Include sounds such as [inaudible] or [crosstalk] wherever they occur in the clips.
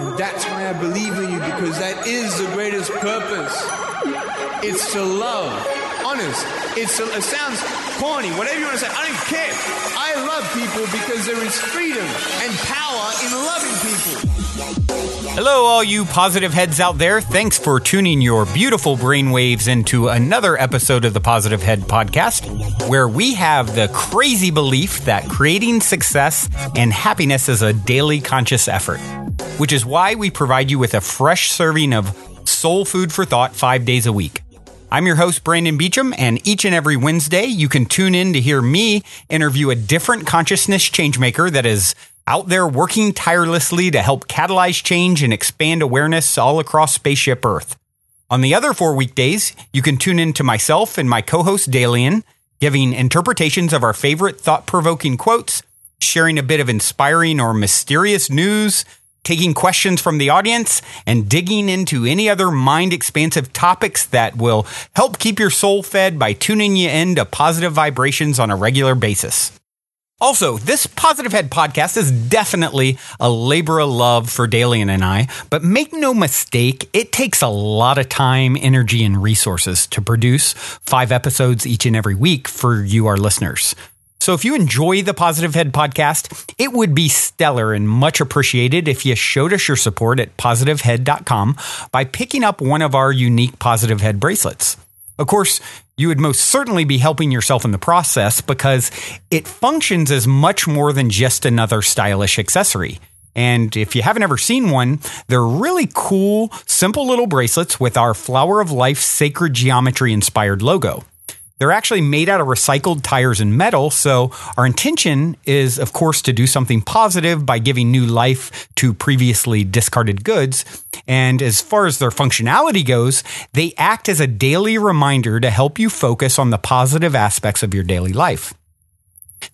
And that's why I believe in you because that is the greatest purpose. It's to love. Honest. It's to, it sounds corny, whatever you want to say. I don't care. I love people because there is freedom and power in loving people. Hello, all you positive heads out there. Thanks for tuning your beautiful brainwaves into another episode of the Positive Head Podcast, where we have the crazy belief that creating success and happiness is a daily conscious effort, which is why we provide you with a fresh serving of soul food for thought five days a week. I'm your host, Brandon Beecham, and each and every Wednesday, you can tune in to hear me interview a different consciousness changemaker that is out there working tirelessly to help catalyze change and expand awareness all across Spaceship Earth. On the other four weekdays, you can tune in to myself and my co host, Dalien, giving interpretations of our favorite thought provoking quotes, sharing a bit of inspiring or mysterious news, taking questions from the audience, and digging into any other mind expansive topics that will help keep your soul fed by tuning you in to positive vibrations on a regular basis. Also, this Positive Head podcast is definitely a labor of love for Dalien and I, but make no mistake, it takes a lot of time, energy, and resources to produce five episodes each and every week for you, our listeners. So if you enjoy the Positive Head podcast, it would be stellar and much appreciated if you showed us your support at positivehead.com by picking up one of our unique Positive Head bracelets. Of course, you would most certainly be helping yourself in the process because it functions as much more than just another stylish accessory. And if you haven't ever seen one, they're really cool, simple little bracelets with our Flower of Life sacred geometry inspired logo. They're actually made out of recycled tires and metal. So our intention is, of course, to do something positive by giving new life to previously discarded goods. And as far as their functionality goes, they act as a daily reminder to help you focus on the positive aspects of your daily life.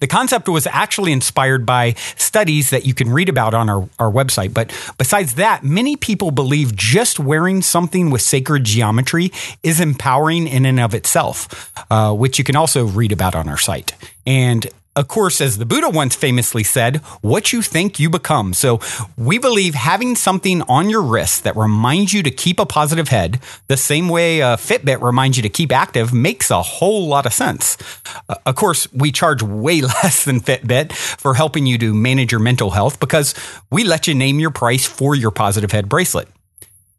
The concept was actually inspired by studies that you can read about on our, our website. But besides that, many people believe just wearing something with sacred geometry is empowering in and of itself, uh, which you can also read about on our site. And of course, as the Buddha once famously said, what you think you become. So we believe having something on your wrist that reminds you to keep a positive head, the same way a Fitbit reminds you to keep active, makes a whole lot of sense. Uh, of course, we charge way [laughs] less than Fitbit for helping you to manage your mental health because we let you name your price for your positive head bracelet.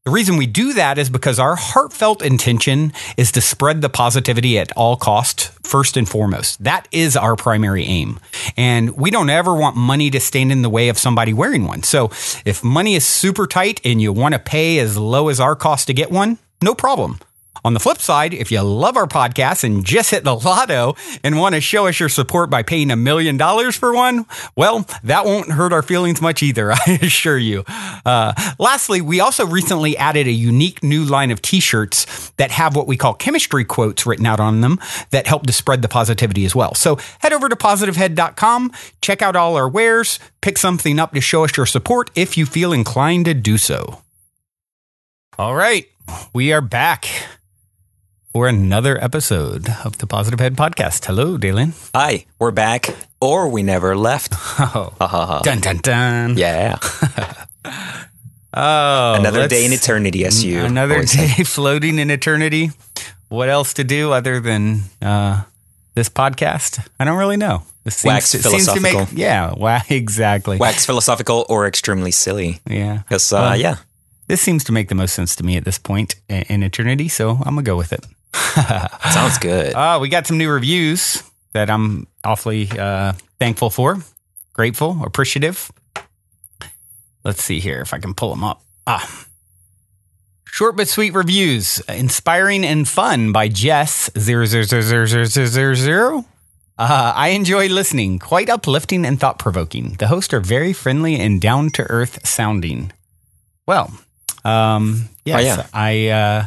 The reason we do that is because our heartfelt intention is to spread the positivity at all cost, first and foremost. That is our primary aim. And we don't ever want money to stand in the way of somebody wearing one. So if money is super tight and you want to pay as low as our cost to get one, no problem. On the flip side, if you love our podcast and just hit the lotto and want to show us your support by paying a million dollars for one, well, that won't hurt our feelings much either, [laughs] I assure you. Uh, lastly, we also recently added a unique new line of t shirts that have what we call chemistry quotes written out on them that help to spread the positivity as well. So head over to positivehead.com, check out all our wares, pick something up to show us your support if you feel inclined to do so. All right, we are back for another episode of the Positive Head Podcast. Hello, Dalien. Hi, we're back, or we never left. [laughs] Oh, dun dun dun. Yeah, [laughs] Oh, another day in eternity. As you another always say. day [laughs] floating in eternity. What else to do other than uh, this podcast? I don't really know. This seems, Wax to make philosophical. yeah, wow, exactly. wax philosophical or extremely silly. Yeah, Because uh, Well, yeah, this seems to make the most sense to me at this point in in eternity. So I'm gonna go with it. [laughs] Sounds good. Uh, we got some new reviews that I'm awfully uh, thankful for, grateful, appreciative. Let's see here if I can pull them up. Ah. Short but sweet reviews, inspiring and fun by Jess 0000000. Uh, I enjoy listening, quite uplifting and thought provoking. The hosts are very friendly and down to earth sounding. Well, um, oh, yes, oh, yeah. I uh,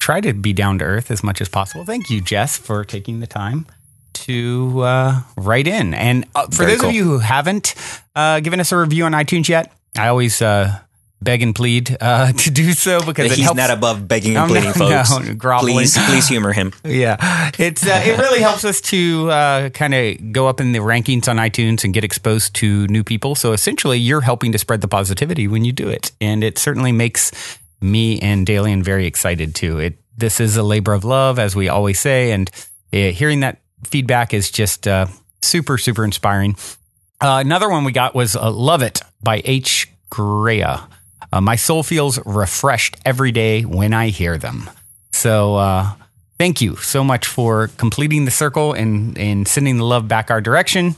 try to be down to earth as much as possible. Thank you, Jess, for taking the time to uh, write in. And uh, for Very those cool. of you who haven't uh, given us a review on iTunes yet, I always uh, beg and plead uh, [laughs] to do so because it He's helps. not above begging and pleading, [laughs] no, folks. no, groveling. Please, please humor him. [laughs] yeah, it's uh, it really helps us to uh, kind of go up in the rankings on iTunes and get exposed to new people. So essentially, you're helping to spread the positivity when you do it, and it certainly makes me and Dalien very excited too. It this is a labor of love, as we always say, and uh, hearing that feedback is just uh, super super inspiring. Uh, another one we got was uh, "Love It" by H. Grea. Uh, my soul feels refreshed every day when I hear them. So uh, thank you so much for completing the circle and, and sending the love back our direction.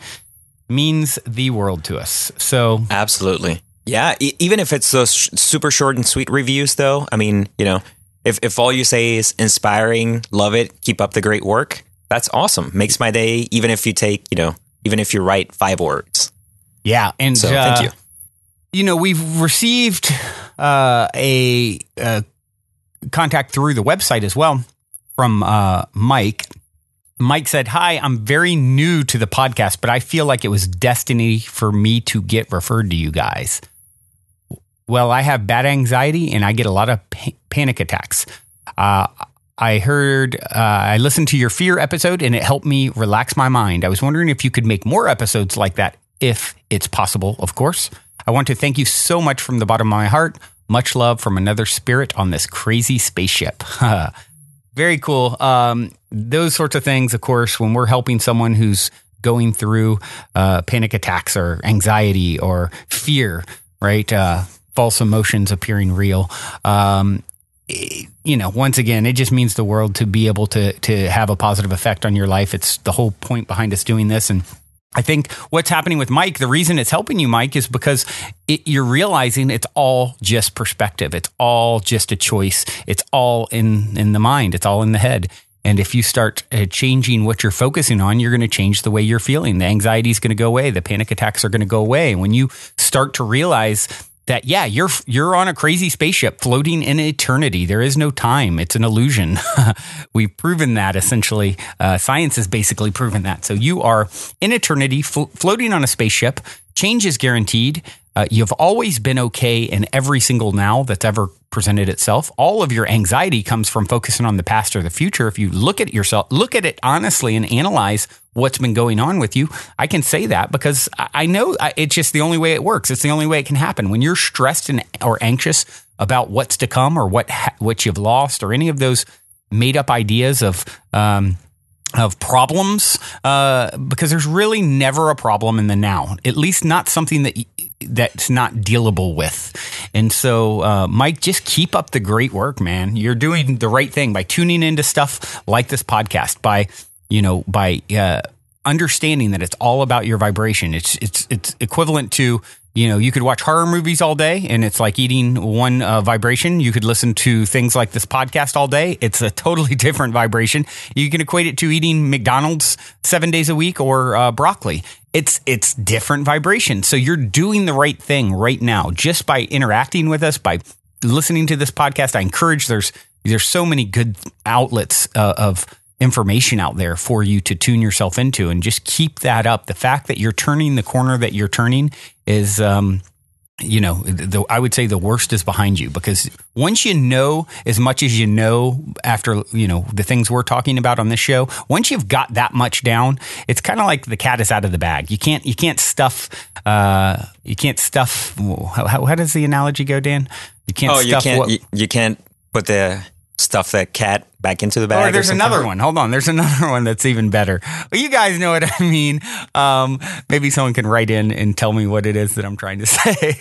Means the world to us. So Absolutely. Yeah. E- even if it's those sh- super short and sweet reviews, though, I mean, you know, if, if all you say is inspiring, love it, keep up the great work, that's awesome. Makes my day, even if you take, you know, even if you write five words. yeah, and So uh, thank you. you know we've received uh, a, uh contact through the website as well from uh, Mike. Mike said, "Hi, I'm very new to the podcast, but I feel like it was destiny for me to get referred to you guys." Well, I have bad anxiety and I get a lot of pa- panic attacks. Uh, I heard, uh, I listened to your fear episode and it helped me relax my mind. I was wondering if you could make more episodes like that, if it's possible, of course. I want to thank you so much from the bottom of my heart. Much love from another spirit on this crazy spaceship. [laughs] Very cool. Um, those sorts of things, of course, when we're helping someone who's going through uh, panic attacks or anxiety or fear, right? Uh, false emotions appearing real. Um, you know, once again, it just means the world to be able to to have a positive effect on your life. It's the whole point behind us doing this, and I think what's happening with Mike, the reason it's helping you, Mike, is because it, you're realizing it's all just perspective. It's all just a choice. It's all in in the mind. It's all in the head. And if you start uh, changing what you're focusing on, you're going to change the way you're feeling. The anxiety is going to go away. The panic attacks are going to go away. When you start to realize that yeah you're you're on a crazy spaceship floating in eternity. There is no time. It's an illusion. [laughs] We've proven that essentially. Uh, science has basically proven that. So you are in eternity flo- floating on a spaceship. Change is guaranteed uh, you've always been okay in every single now that's ever presented itself all of your anxiety comes from focusing on the past or the future if you look at yourself look at it honestly and analyze what's been going on with you. I can say that because I know it's just the only way it works. It's the only way it can happen. When you're stressed and or anxious about what's to come or what what you've lost or any of those made up ideas of um, of problems, uh, because there's really never a problem in the now. At least not something that that's not dealable with. And so, uh, Mike, just keep up the great work, man. You're doing the right thing by tuning into stuff like this podcast by you know, by uh, understanding that it's all about your vibration. It's it's it's equivalent to you know you could watch horror movies all day and it's like eating one uh, vibration. You could listen to things like this podcast all day. It's a totally [laughs] different vibration. You can equate it to eating McDonald's seven days a week or uh, broccoli. It's it's different vibration. So you're doing the right thing right now just by interacting with us by listening to this podcast. I encourage there's there's so many good outlets uh, of information out there for you to tune yourself into and just keep that up. The fact that you're turning the corner that you're turning is, um, you know, the, I would say the worst is behind you because once you know as much as you know after, you know, the things we're talking about on this show, once you've got that much down, it's kind of like the cat is out of the bag. You can't, you can't stuff, uh, you can't stuff, how, how, how does the analogy go, Dan? You can't Oh, you can't, what, you, you can't put the stuff that cat back into the bag. Or or there's something? another one. Hold on. There's [laughs] another one that's even better. Well, you guys know what [laughs] I mean. Um, maybe someone can write in and tell me what it is that I'm trying to [laughs] say.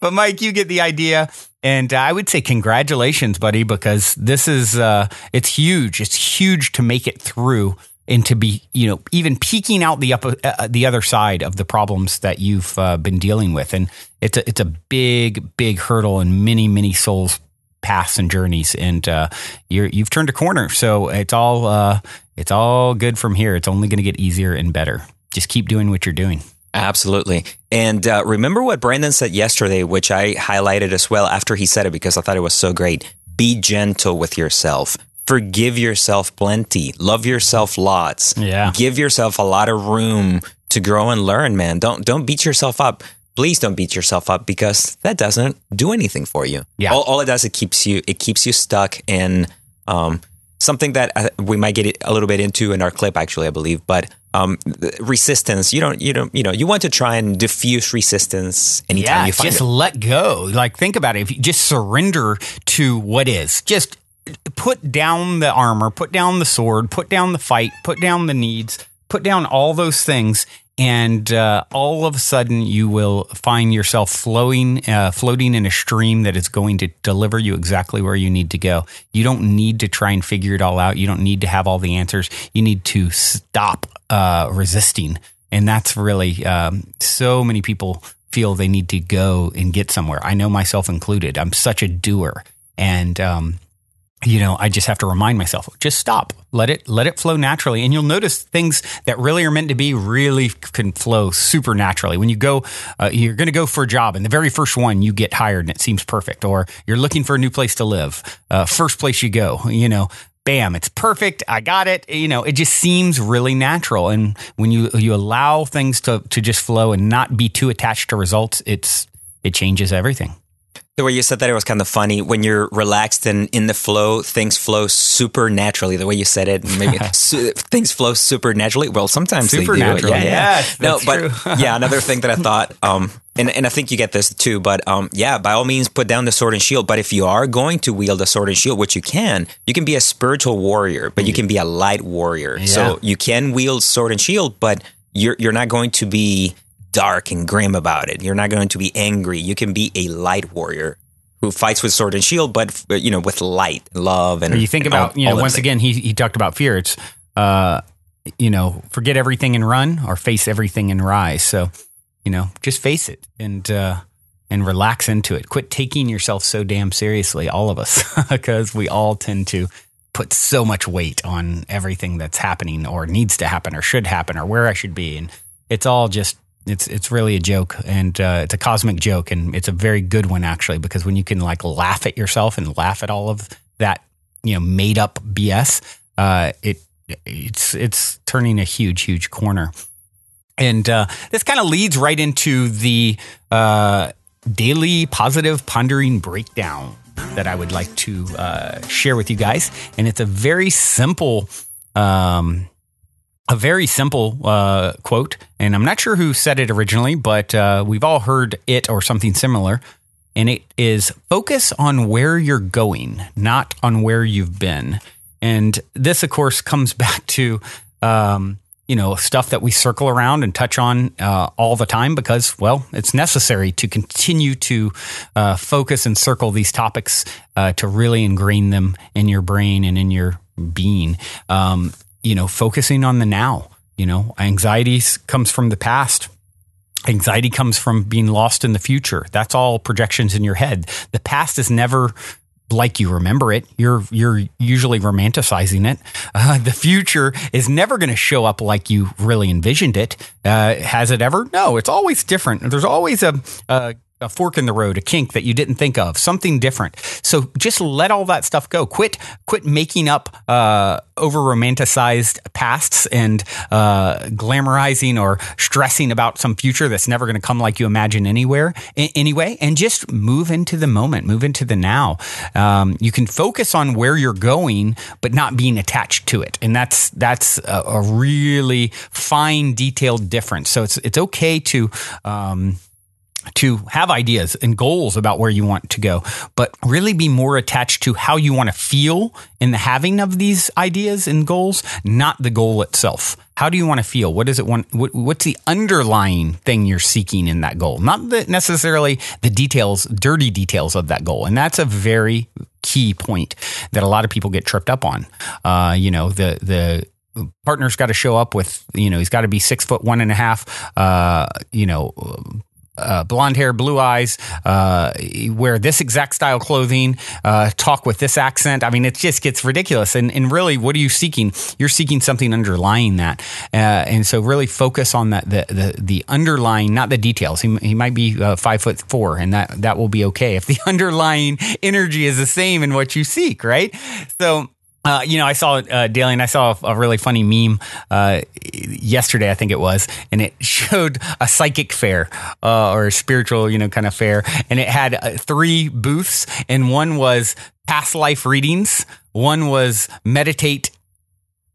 but Mike, you get the idea. And uh, I would say congratulations, buddy, because this is uh, it's huge. It's huge to make it through and to be, you know, even peeking out the upper, uh, the other side of the problems that you've uh, been dealing with. And it's a, it's a big, big hurdle and many, many souls paths and journeys, and uh, you're you've turned a corner. So it's all uh, it's all good from here. It's only going to get easier and better. Just keep doing what you're doing. Absolutely. And uh, remember what Brandon said yesterday, which I highlighted as well after he said it because I thought it was so great. Be gentle with yourself. Forgive yourself plenty. Love yourself lots. Yeah. Give yourself a lot of room to grow and learn, man. Don't don't beat yourself up. Please don't beat yourself up because that doesn't do anything for you. Yeah. All, all it does, it keeps you, it keeps you stuck in um, something that uh, we might get a little bit into in our clip, actually, I believe. But um, resistance, you don't, you don't, you know, you want to try and diffuse resistance anytime yeah, you find just it. let go. Like think about it. If you just surrender to what is, just put down the armor, put down the sword, put down the fight, put down the needs, put down all those things, and uh, all of a sudden you will find yourself flowing, uh, floating in a stream that is going to deliver you exactly where you need to go. You don't need to try and figure it all out. You don't need to have all the answers. You need to stop uh, resisting, and that's really um, so many people feel they need to go and get somewhere. I know myself included. I'm such a doer, and um, you know, I just have to remind myself, just stop, let it, let it flow naturally. And you'll notice things that really are meant to be really can flow super naturally. When you go, uh, you're going to go for a job and the very first one you get hired and it seems perfect, or you're looking for a new place to live, uh, first place you go, you know, bam, it's perfect. I got it. You know, it just seems really natural. And when you, you allow things to, to just flow and not be too attached to results, it's, it changes everything. The way you said that, it was kind of funny. When you're relaxed and in the flow, things flow super naturally. The way you said it, maybe [laughs] su- things flow super naturally. Well, sometimes they do. Supernaturally, Yeah, yeah. yes, no, but yeah, [laughs] another thing that I thought, um, and and I think you get this too. But um, yeah, by all means, put down the sword and shield. But if you are going to wield a sword and shield, which you can, you can be a spiritual warrior, but you can be a light warrior. So you can wield sword and shield, but you're you're not going to be dark and grim about it. You're not going to be angry. You can be a light warrior who fights with sword and shield, but you know, with light, love, and you think and about, all- you know, once again, he, he talked about fear. It's, uh, you know, forget everything and run or face everything and rise. So, you know, just face it and, uh, and relax into it. Quit taking yourself so damn seriously, all of us, [laughs] because we all tend to put so much weight on everything that's happening or needs to happen or should happen or where I should be. And it's all just, it's it's really a joke and uh, it's a cosmic joke and it's a very good one actually because when you can like laugh at yourself and laugh at all of that you know made up BS, uh, it it's it's turning a huge huge corner. And uh, this kind of leads right into the uh, daily positive pondering breakdown that I would like to uh, share with you guys. And it's a very simple, um, a very simple uh, quote. And I'm not sure who said it originally, but uh, we've all heard it or something similar. And it is focus on where you're going, not on where you've been. And this, of course, comes [laughs] back to um, you know stuff that we circle around and touch on uh, all the time because, well, it's necessary to continue to uh, focus and circle these topics uh, to really ingrain them in your brain and in your being. Um, you know, focusing on the now. You know, anxiety comes from the past. Anxiety comes from being lost in the future. That's all projections in your head. The past is never like you remember it. You're you're usually romanticizing it. [laughs] Uh, the future is never going to show up like you really envisioned it. Uh, has it ever? No. It's always different. There's always a, a a fork in the road, a kink that you didn't think of, something different. So just let all that stuff go. Quit, quit making up uh, over romanticized pasts and uh, glamorizing or stressing about some future that's never going to come like you imagine anywhere anyway. And just move into the moment, move into the now. Um, you can focus on where you're going, but not being attached to it, and that's that's a, a really fine, detailed difference. So it's it's okay to. Um, to have ideas and goals about where you want to go, but really be more attached to how you want to feel in the having of these ideas and goals, not the goal itself. How do you want to feel? What is it want? What, what's the underlying thing you're seeking in that goal? Not the, necessarily the details, dirty details of that goal. And that's a very key point that a lot of people get tripped up on. Uh, you know, the, the, partner's got to show up with you know he's got to be six foot one and a half uh you know uh, blonde hair, blue eyes, uh, wear this exact style clothing, uh, talk with this accent. I mean, it just gets ridiculous. And, and really, what are you seeking? You're seeking something underlying that. Uh, and so, really focus on that the, the, the underlying, not the details. He, he might be uh, five foot four, and that, that will be okay if the [laughs] underlying energy is the same in what you seek, right? So, Uh, you know, I saw uh, Daily, and I saw a, a really funny meme uh, yesterday, I think it was, and it [laughs] showed a psychic fair uh, or a spiritual, you know, kind of fair, and it had uh, three booths, and one was past life readings, one was meditate,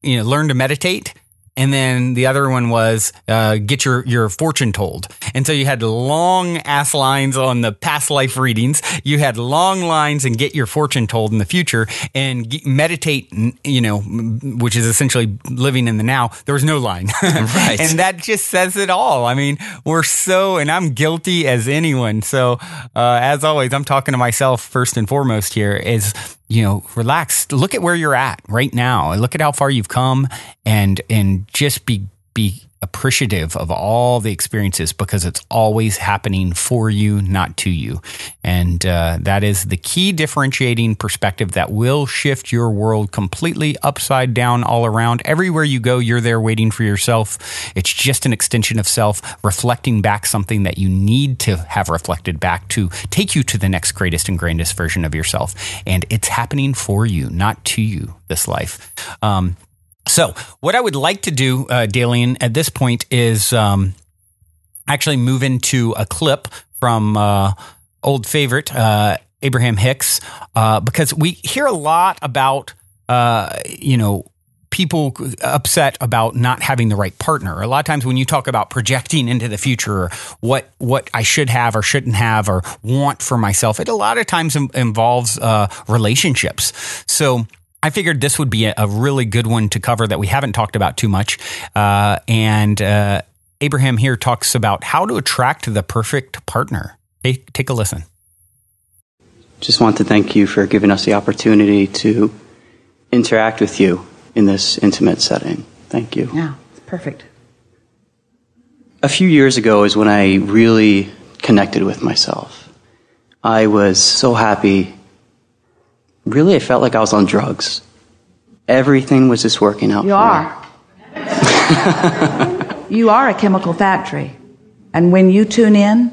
you know, learn to meditate, and then the other one was uh, get your your fortune told. And so you had long ass lines on the past life readings. You had long lines and get your fortune told in the future and g- meditate. You know, which is essentially living in the now. There was no line, [laughs] Right. and that just says it all. I mean, we're so, and I'm guilty as anyone. So uh, as always, I'm talking to myself first and foremost here. Is you know, relax. Look at where you're at right now. Look at how far you've come, and and just be be appreciative of all the experiences because it's always happening for you, not to you. And uh, that is the key differentiating perspective that will shift your world completely upside down all around. Everywhere you go, you're there waiting for yourself. It's just an extension of self, reflecting back something that you need to have reflected back to take you to the next greatest and grandest version of yourself. And it's happening for you, not to you, this life. Um, so, what I would like to do, uh, Dalien, at this point is um, actually move into a clip from uh, old favorite uh, Abraham Hicks uh, because we hear a lot about, uh, you know, people upset about not having the right partner. A lot of times when you talk about projecting into the future or what what I should have or shouldn't have or want for myself, it a lot of times in- involves uh, relationships. So I figured this would be a, a really good one to cover that we haven't talked about too much. Uh, and uh, Abraham here talks about how to attract the perfect partner. Hey, take a listen. Just want to thank you for giving us the opportunity to interact with you in this intimate setting. Thank you. Yeah, it's perfect. A few years ago is when I really connected with myself. I was so happy. Really, I felt like I was on drugs. Everything was just working out You for me. are. you are a chemical factory. And when you tune in,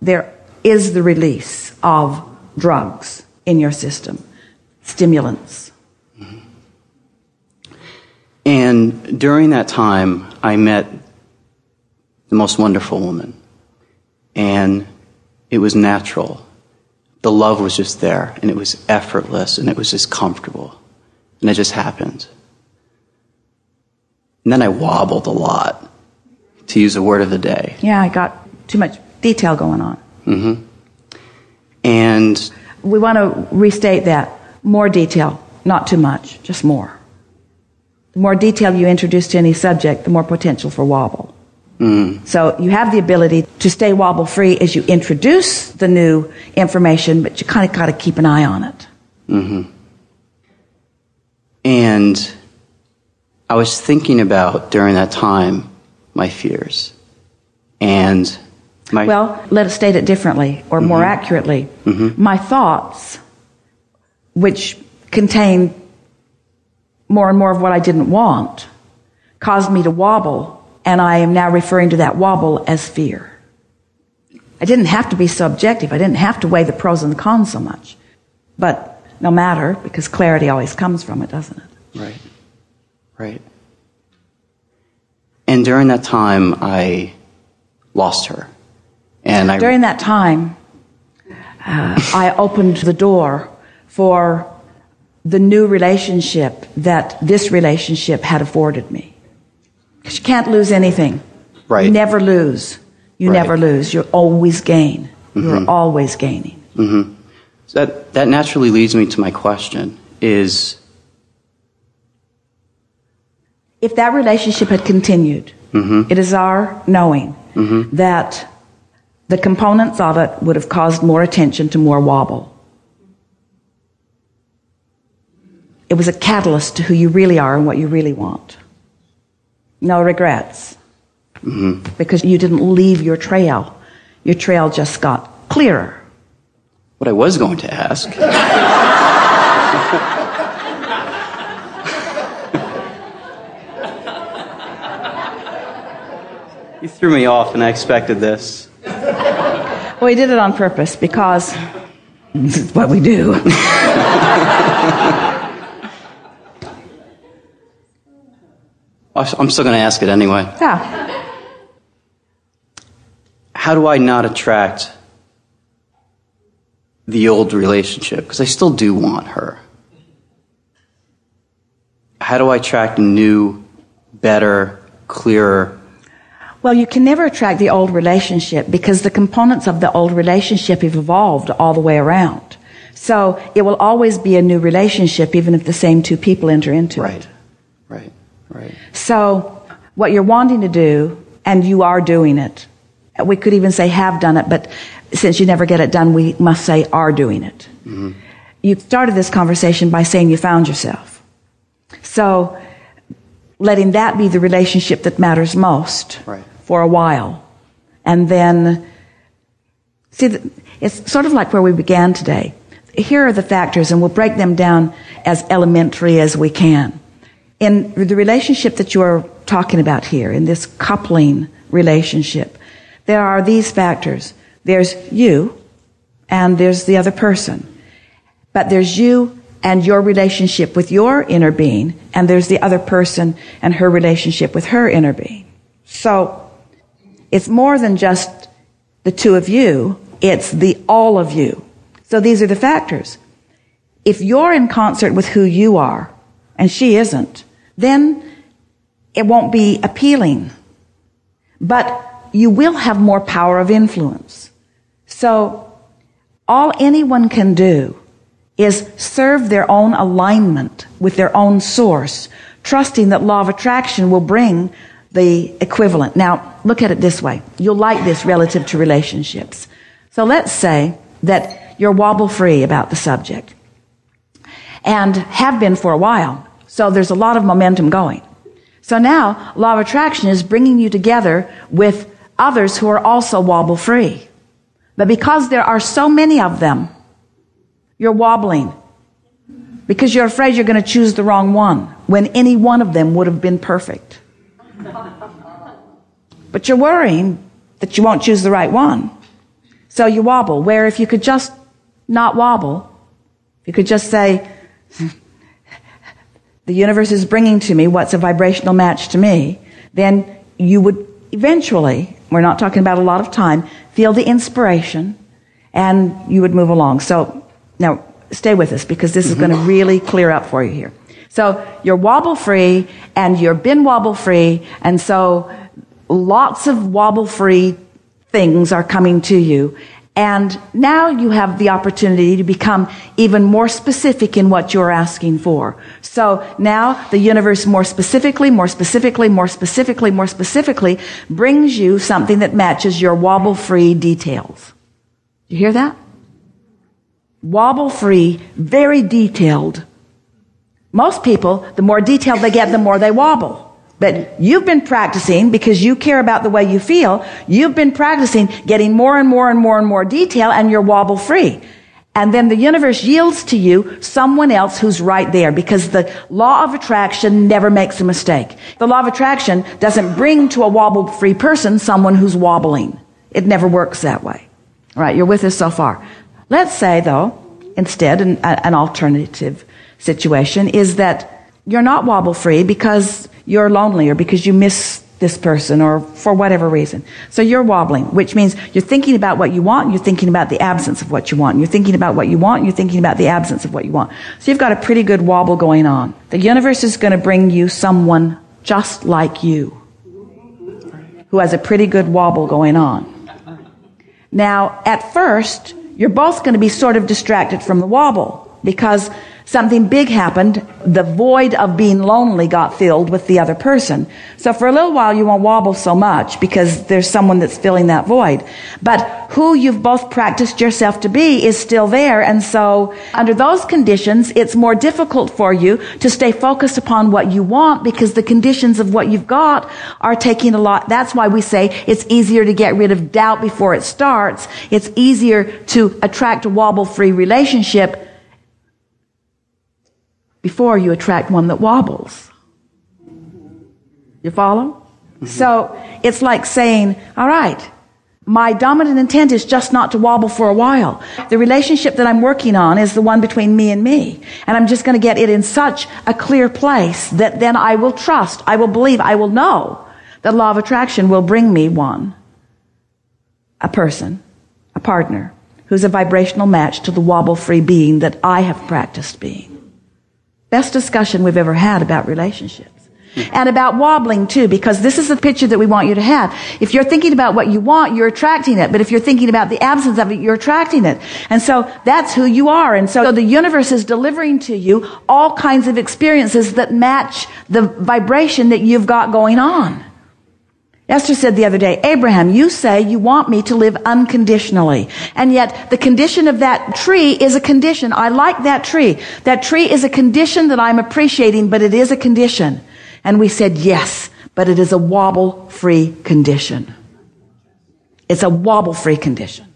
there is the release of drugs in your system, stimulants. And during that time, I met the most wonderful woman. And it was natural. The love was just there, and it was effortless, and it was just comfortable. And it just happened. And then I wobbled a lot, to use a word of the day. Yeah, I got too much detail going on. Mm-hmm. And We want to restate that. More detail, not too much, just more. The more detail you introduce to any subject, the more potential for wobble. So you have the ability to stay wobble free as you introduce the new information, but you kind of got to keep an eye on it. Mm-hmm. And I was thinking about during that time my fears. And my Well, let us state it differently or mm-hmm. more accurately. Mm-hmm. My thoughts, which contained more and more of what I didn't want, caused me to wobble, and I am now referring to that wobble as fear. I didn't have to be so objective. I didn't have to weigh the pros and the cons so much. But no matter, because clarity always comes from it, doesn't it? Right. Right. And during that time, I lost her. And I. During that time, uh, I opened the door for the new relationship that this relationship had afforded me. Because you can't lose anything. Right. You never lose. You Right. never lose. You're always gain. You're mm-hmm. always gaining. Mm-hmm. So that, that naturally leads me to my question is If that relationship had continued, mm-hmm. it is our knowing mm-hmm. that the components of it would have caused more attention to more wobble. It was a catalyst to who you really are and what you really want. No regrets. Mm-hmm. Because you didn't leave your trail. Your trail just got clearer. what I was going to ask. [laughs] you threw me off, and I expected this. Well, we did it on purpose because this is what we do. [laughs] I'm still going to ask it anyway. Yeah. How do I not attract the old relationship? Because I still do want her. How do I attract a new, better, clearer? Well, you can never attract the old relationship because the components of the old relationship have evolved all the way around. So it will always be a new relationship even if the same two people enter into Right, it. right, right. So what you're wanting to do, and you are doing it, we could even say have done it, but since you never get it done, we must say are doing it. Mm-hmm. You started this conversation by saying you found yourself. So letting that be the relationship that matters most Right. for a while. And then, see, it's sort of like where we began today. Here are the factors, and we'll break them down as elementary as we can. In the relationship that you are talking about here, in this coupling relationship, there are these factors. There's you, and there's the other person. But there's you and your relationship with your inner being, and there's the other person and her relationship with her inner being. So, it's more than just the two of you, it's the all of you. So these are the factors. If you're in concert with who you are, and she isn't, then it won't be appealing. But you will have more power of influence. So all anyone can do is serve their own alignment with their own source, trusting that law of attraction will bring the equivalent. Now, look at it this way. You'll like this relative to relationships. So let's say that you're wobble free about the subject and have been for a while. So there's a lot of momentum going. So now, law of attraction is bringing you together with others who are also wobble free. But because there are so many of them, you're wobbling because you're afraid you're going to choose the wrong one when any one of them would have been perfect. But you're worrying that you won't choose the right one. So you wobble. Where if you could just not wobble, you could just say, the universe is bringing to me what's a vibrational match to me, then you would eventually, we're not talking about a lot of time, feel the inspiration and you would move along. So now stay with us because this is going to mm-hmm. really clear up for you here. So you're wobble free and you're been wobble free and so lots of wobble free things are coming to you. And now you have the opportunity to become even more specific in what you're asking for. So now the universe more specifically, more specifically, more specifically, more specifically brings you something that matches your wobble free details. You hear that? Wobble free, very detailed. Most people, the more detailed they get, the more they wobble. But you've been practicing because you care about the way you feel. You've been practicing getting more and more and more and more detail and you're wobble free. And then the universe yields to you someone else who's right there because the law of attraction never makes a mistake. The law of attraction doesn't bring to a wobble free person someone who's wobbling. It never works that way. All right, you're with us so far. Let's say though, instead, an, an alternative situation is that you're not wobble free because you're lonely or because you miss this person or for whatever reason. So you're wobbling, which means you're thinking about what you want you're thinking about the absence of what you want. You're thinking about what you want you're thinking about the absence of what you want. So you've got a pretty good wobble going on. The universe is going to bring you someone just like you who has a pretty good wobble going on. Now, at first, you're both going to be sort of distracted from the wobble because something big happened. The void of being lonely got filled with the other person. So for a little while, you won't wobble so much because there's someone that's filling that void. But who you've both practiced yourself to be is still there. And so under those conditions, it's more difficult for you to stay focused upon what you want because the conditions of what you've got are taking a lot. That's why we say it's easier to get rid of doubt before it starts. It's easier to attract a wobble free relationship before you attract one that wobbles. You follow? Mm-hmm. So it's like saying, all right, My dominant intent is just not to wobble for a while. The relationship that I'm working on is the one between me and me. And I'm just going to get it in such a clear place that then I will trust, I will believe, I will know that law of attraction will bring me one, a person, a partner, who's a vibrational match to the wobble free being that I have practiced being. Best discussion we've ever had about relationships and about wobbling too, because this is the picture that we want you to have. If you're thinking about what you want, you're attracting it. But if you're thinking about the absence of it, you're attracting it. And so that's who you are. And so the universe is delivering to you all kinds of experiences that match the vibration that you've got going on. Esther said the other day, Abraham, you say you want me to live unconditionally. And yet the condition of that tree is a condition. I like that tree. That tree is a condition that I'm appreciating, but it is a condition. And we said, yes, but it is a wobble free condition. It's a wobble free condition.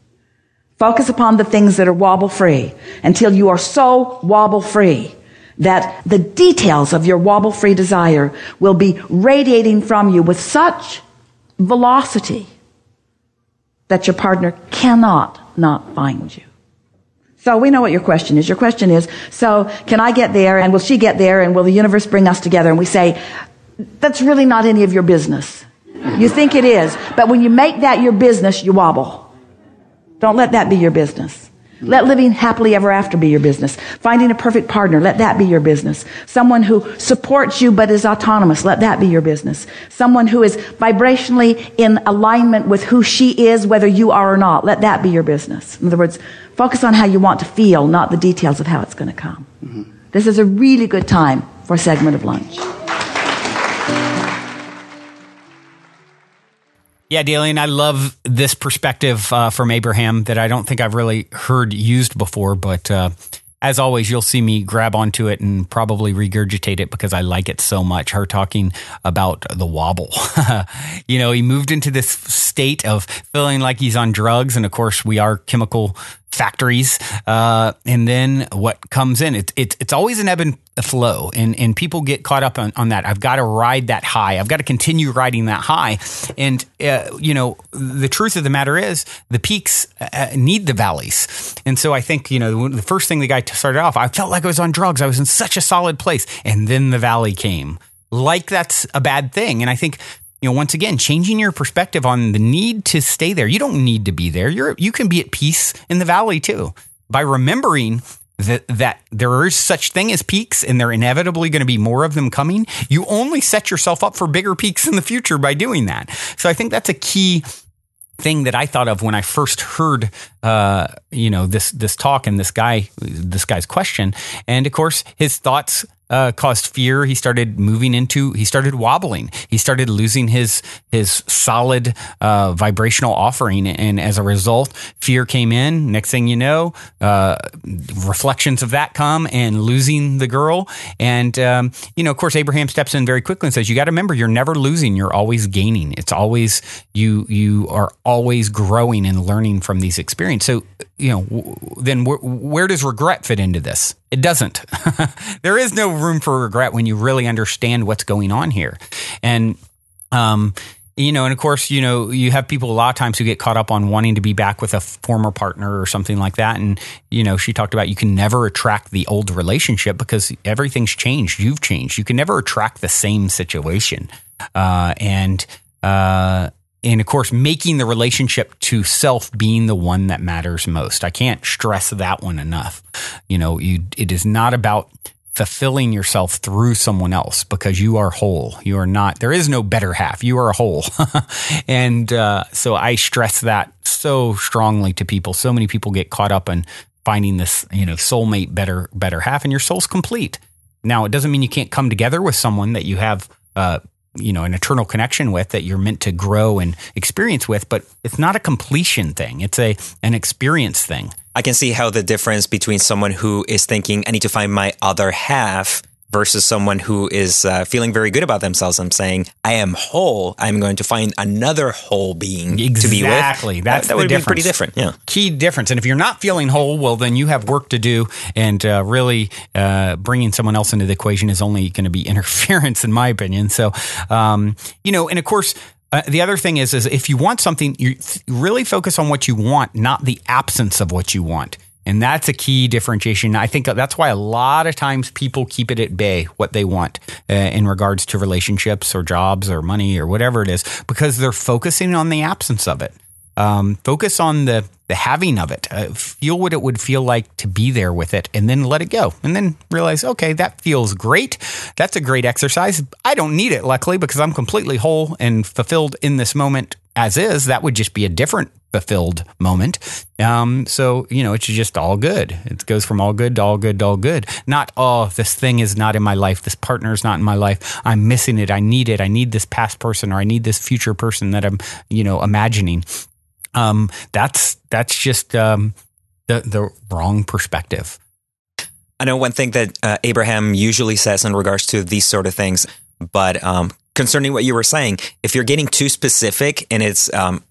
Focus upon the things that are wobble free until you are so wobble free that the details of your wobble free desire will be radiating from you with such velocity that your partner cannot not find you. So we know what your question is. Your question is, so can I get there and will she get there and will the universe bring us together? And we say, that's really not any of your business. You think it is. But when you make that your business, you wobble. Don't let that be your business. Let living happily ever after be your business. Finding a perfect partner, let that be your business. Someone who supports you but is autonomous, let that be your business. Someone who is vibrationally in alignment with who she is, whether you are or not, let that be your business. In other words, Focus on how you want to feel, not the details of how it's going to come. Mm-hmm. This is a really good time for a segment of lunch. Yeah, Dalien, I love this perspective uh, from Abraham that I don't think I've really heard used before, but uh, as always, you'll see me grab onto it and probably regurgitate it because I like it so much. Her talking about the wobble. [laughs] you know, he moved into this state of feeling like he's on drugs. And of course, we are chemical factories. Uh, and then what comes in, it's, it's, it's always an ebb and flow. And, and people get caught up on, on that. I've got to ride that high. I've got to continue riding that high. And, uh, you know, the truth of the matter is the peaks uh, need the valleys. And so I think, you know, the first thing the guy started off, I felt like I was on drugs. I was in such a solid place. And then the valley came like that's a bad thing. And I think you know, once again, changing your perspective on the need to stay there. You don't need to be there. You're you can be at peace in the valley too by remembering that that there is such thing as peaks and there inevitably going to be more of them coming. You only set yourself up for bigger peaks in the future by doing that. So I think that's a key thing that I thought of when I first heard, uh, you know, this this talk and this guy, this guy's question, and of course his thoughts uh, caused fear. He started moving into, he started wobbling. He started losing his his solid uh, vibrational offering, and as a result, fear came in. Next thing you know, uh, reflections of that come, and losing the girl. And um, you know, of course, Abraham steps in very quickly and says, "You got to remember, you're never losing. You're always gaining. It's always you. You are always growing and learning from these experiences." So, you know, then where does regret fit into this? It doesn't. [laughs] there is no room for regret when you really understand what's going on here. And, um, you know, and of course, you know, you have people a lot of times who get caught up on wanting to be back with a former partner or something like that. And, you know, she talked about you can never attract the old relationship because everything's changed. You've changed. You can never attract the same situation. Uh, and, uh, and of course, making the relationship to self being the one that matters most. I can't stress that one enough. You know, you, it is not about fulfilling yourself through someone else because you are whole. You are not, there is no better half. You are a whole. [laughs] and uh, so I stress that so strongly to people. So many people get caught up in finding this, you know, soulmate better, better half, and your soul's complete. Now, it doesn't mean you can't come together with someone that you have uh, you know an eternal connection with that you're meant to grow and experience with but it's not a completion thing. It's a an experience thing. I can see how the difference between someone who is thinking i need to find my other half versus someone who is uh, feeling very good about themselves and saying, I am whole. I'm going to find another whole being exactly. to be with. Exactly. That's that, that would difference. be pretty different. Yeah. Key difference. And if you're not feeling whole, well, then you have work to do. And uh, really uh, bringing someone else into the equation is only going to be [laughs] interference, in my opinion. So, um, you know, and of course, Uh, the other thing is, is if you want something, you th- really focus on what you want, not the absence of what you want. And that's a key differentiation. I think that's why a lot of times people keep it at bay what they want uh, in regards to relationships or jobs or money or whatever it is, because they're focusing on the absence of it. Um, focus on the the having of it. Uh, feel what it would feel like to be there with it, and then let it go. And then realize, okay, that feels great. That's a great exercise. I don't need it, luckily, because I'm completely whole and fulfilled in this moment as is. That would just be a different fulfilled moment. Um, so you know, it's just all good. It goes from all good to all good to all good. Not oh, this thing is not in my life. This partner is not in my life. I'm missing it. I need it. I need this past person or I need this future person that I'm you know imagining um, that's that's just um, the the wrong perspective. I know one thing that uh, Abraham usually says in regards to these sort of things, but um, concerning what you were saying, if you're getting too specific and it's um,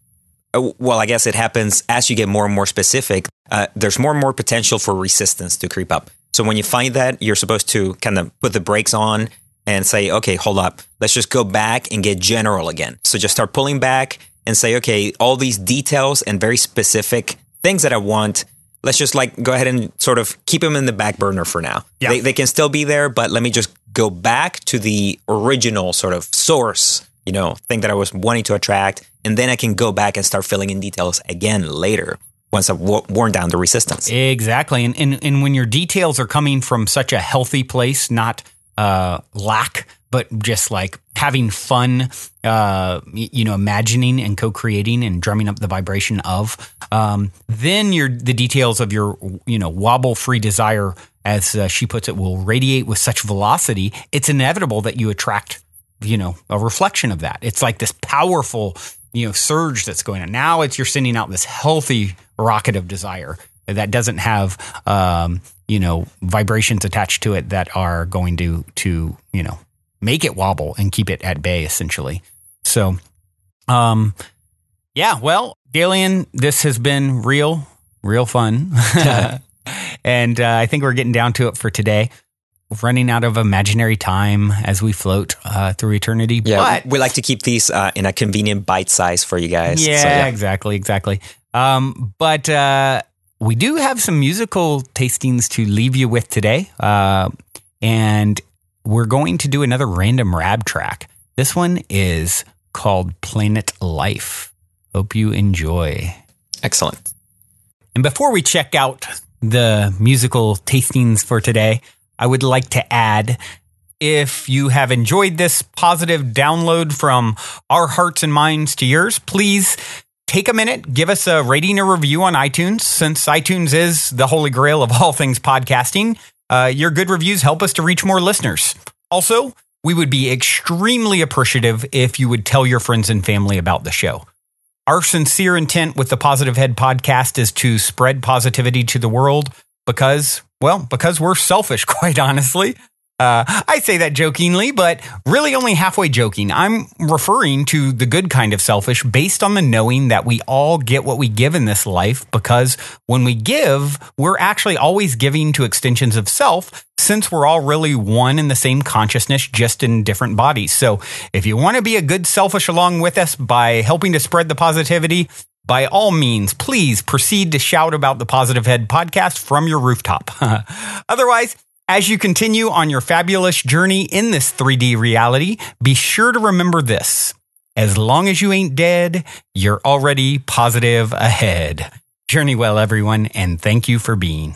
uh, well, I guess it happens as you get more and more specific. Uh, there's more and more potential for resistance to creep up. So when you find that, you're supposed to kind of put the brakes on and say, okay, hold up, let's just go back and get general again. So just start pulling back and say, okay, all these details and very specific things that I want, let's just like go ahead and sort of keep them in the back burner for now. Yeah. They, they can still be there, but let me just go back to the original sort of source, you know, thing that I was wanting to attract. And then I can go back and start filling in details again later once I've worn down the resistance. Exactly. And, and, and when your details are coming from such a healthy place, not uh, lack, but just like having fun, uh, you know, imagining and co-creating and drumming up the vibration of. Um, then your the details of your you know wobble-free desire, as uh, she puts it, will radiate with such velocity. It's inevitable that you attract you know a reflection of that. It's like this powerful you know surge that's going on. Now it's you're sending out this healthy rocket of desire that doesn't have um, you know vibrations attached to it that are going to to you know make it wobble and keep it at bay essentially. So, um, yeah, well, Dalien, this has been real, real fun. [laughs] and uh, I think we're getting down to it for today. Running out of imaginary time as we float uh, through eternity. Yeah, but, we like to keep these uh, in a convenient bite size for you guys. Yeah, so, yeah. exactly, exactly. Um, but uh, we do have some musical tastings to leave you with today. Uh, and we're going to do another random rab track. This one is called Planet Life. Hope you enjoy. Excellent. And before we check out the musical tastings for today, I would like to add if you have enjoyed this positive download from our hearts and minds to yours, please take a minute, give us a rating or review on iTunes, since iTunes is the holy grail of all things podcasting. Uh, your good reviews help us to reach more listeners. Also, we would be extremely appreciative if you would tell your friends and family about the show. Our sincere intent with the Positive Head podcast is to spread positivity to the world because, well, because we're selfish, [laughs] quite honestly. Uh, I say that jokingly, but really only halfway joking. I'm referring to the good kind of selfish based on the knowing that we all get what we give in this life because when we give, we're actually always giving to extensions of self since we're all really one in the same consciousness, just in different bodies. So if you want to be a good selfish along with us by helping to spread the positivity, by all means, please proceed to shout about the Positive Head podcast from your rooftop. [laughs] Otherwise, as you continue on your fabulous journey in this 3D reality, be sure to remember this. As long as you ain't dead, you're already positive ahead. Journey well, everyone, and thank you for being.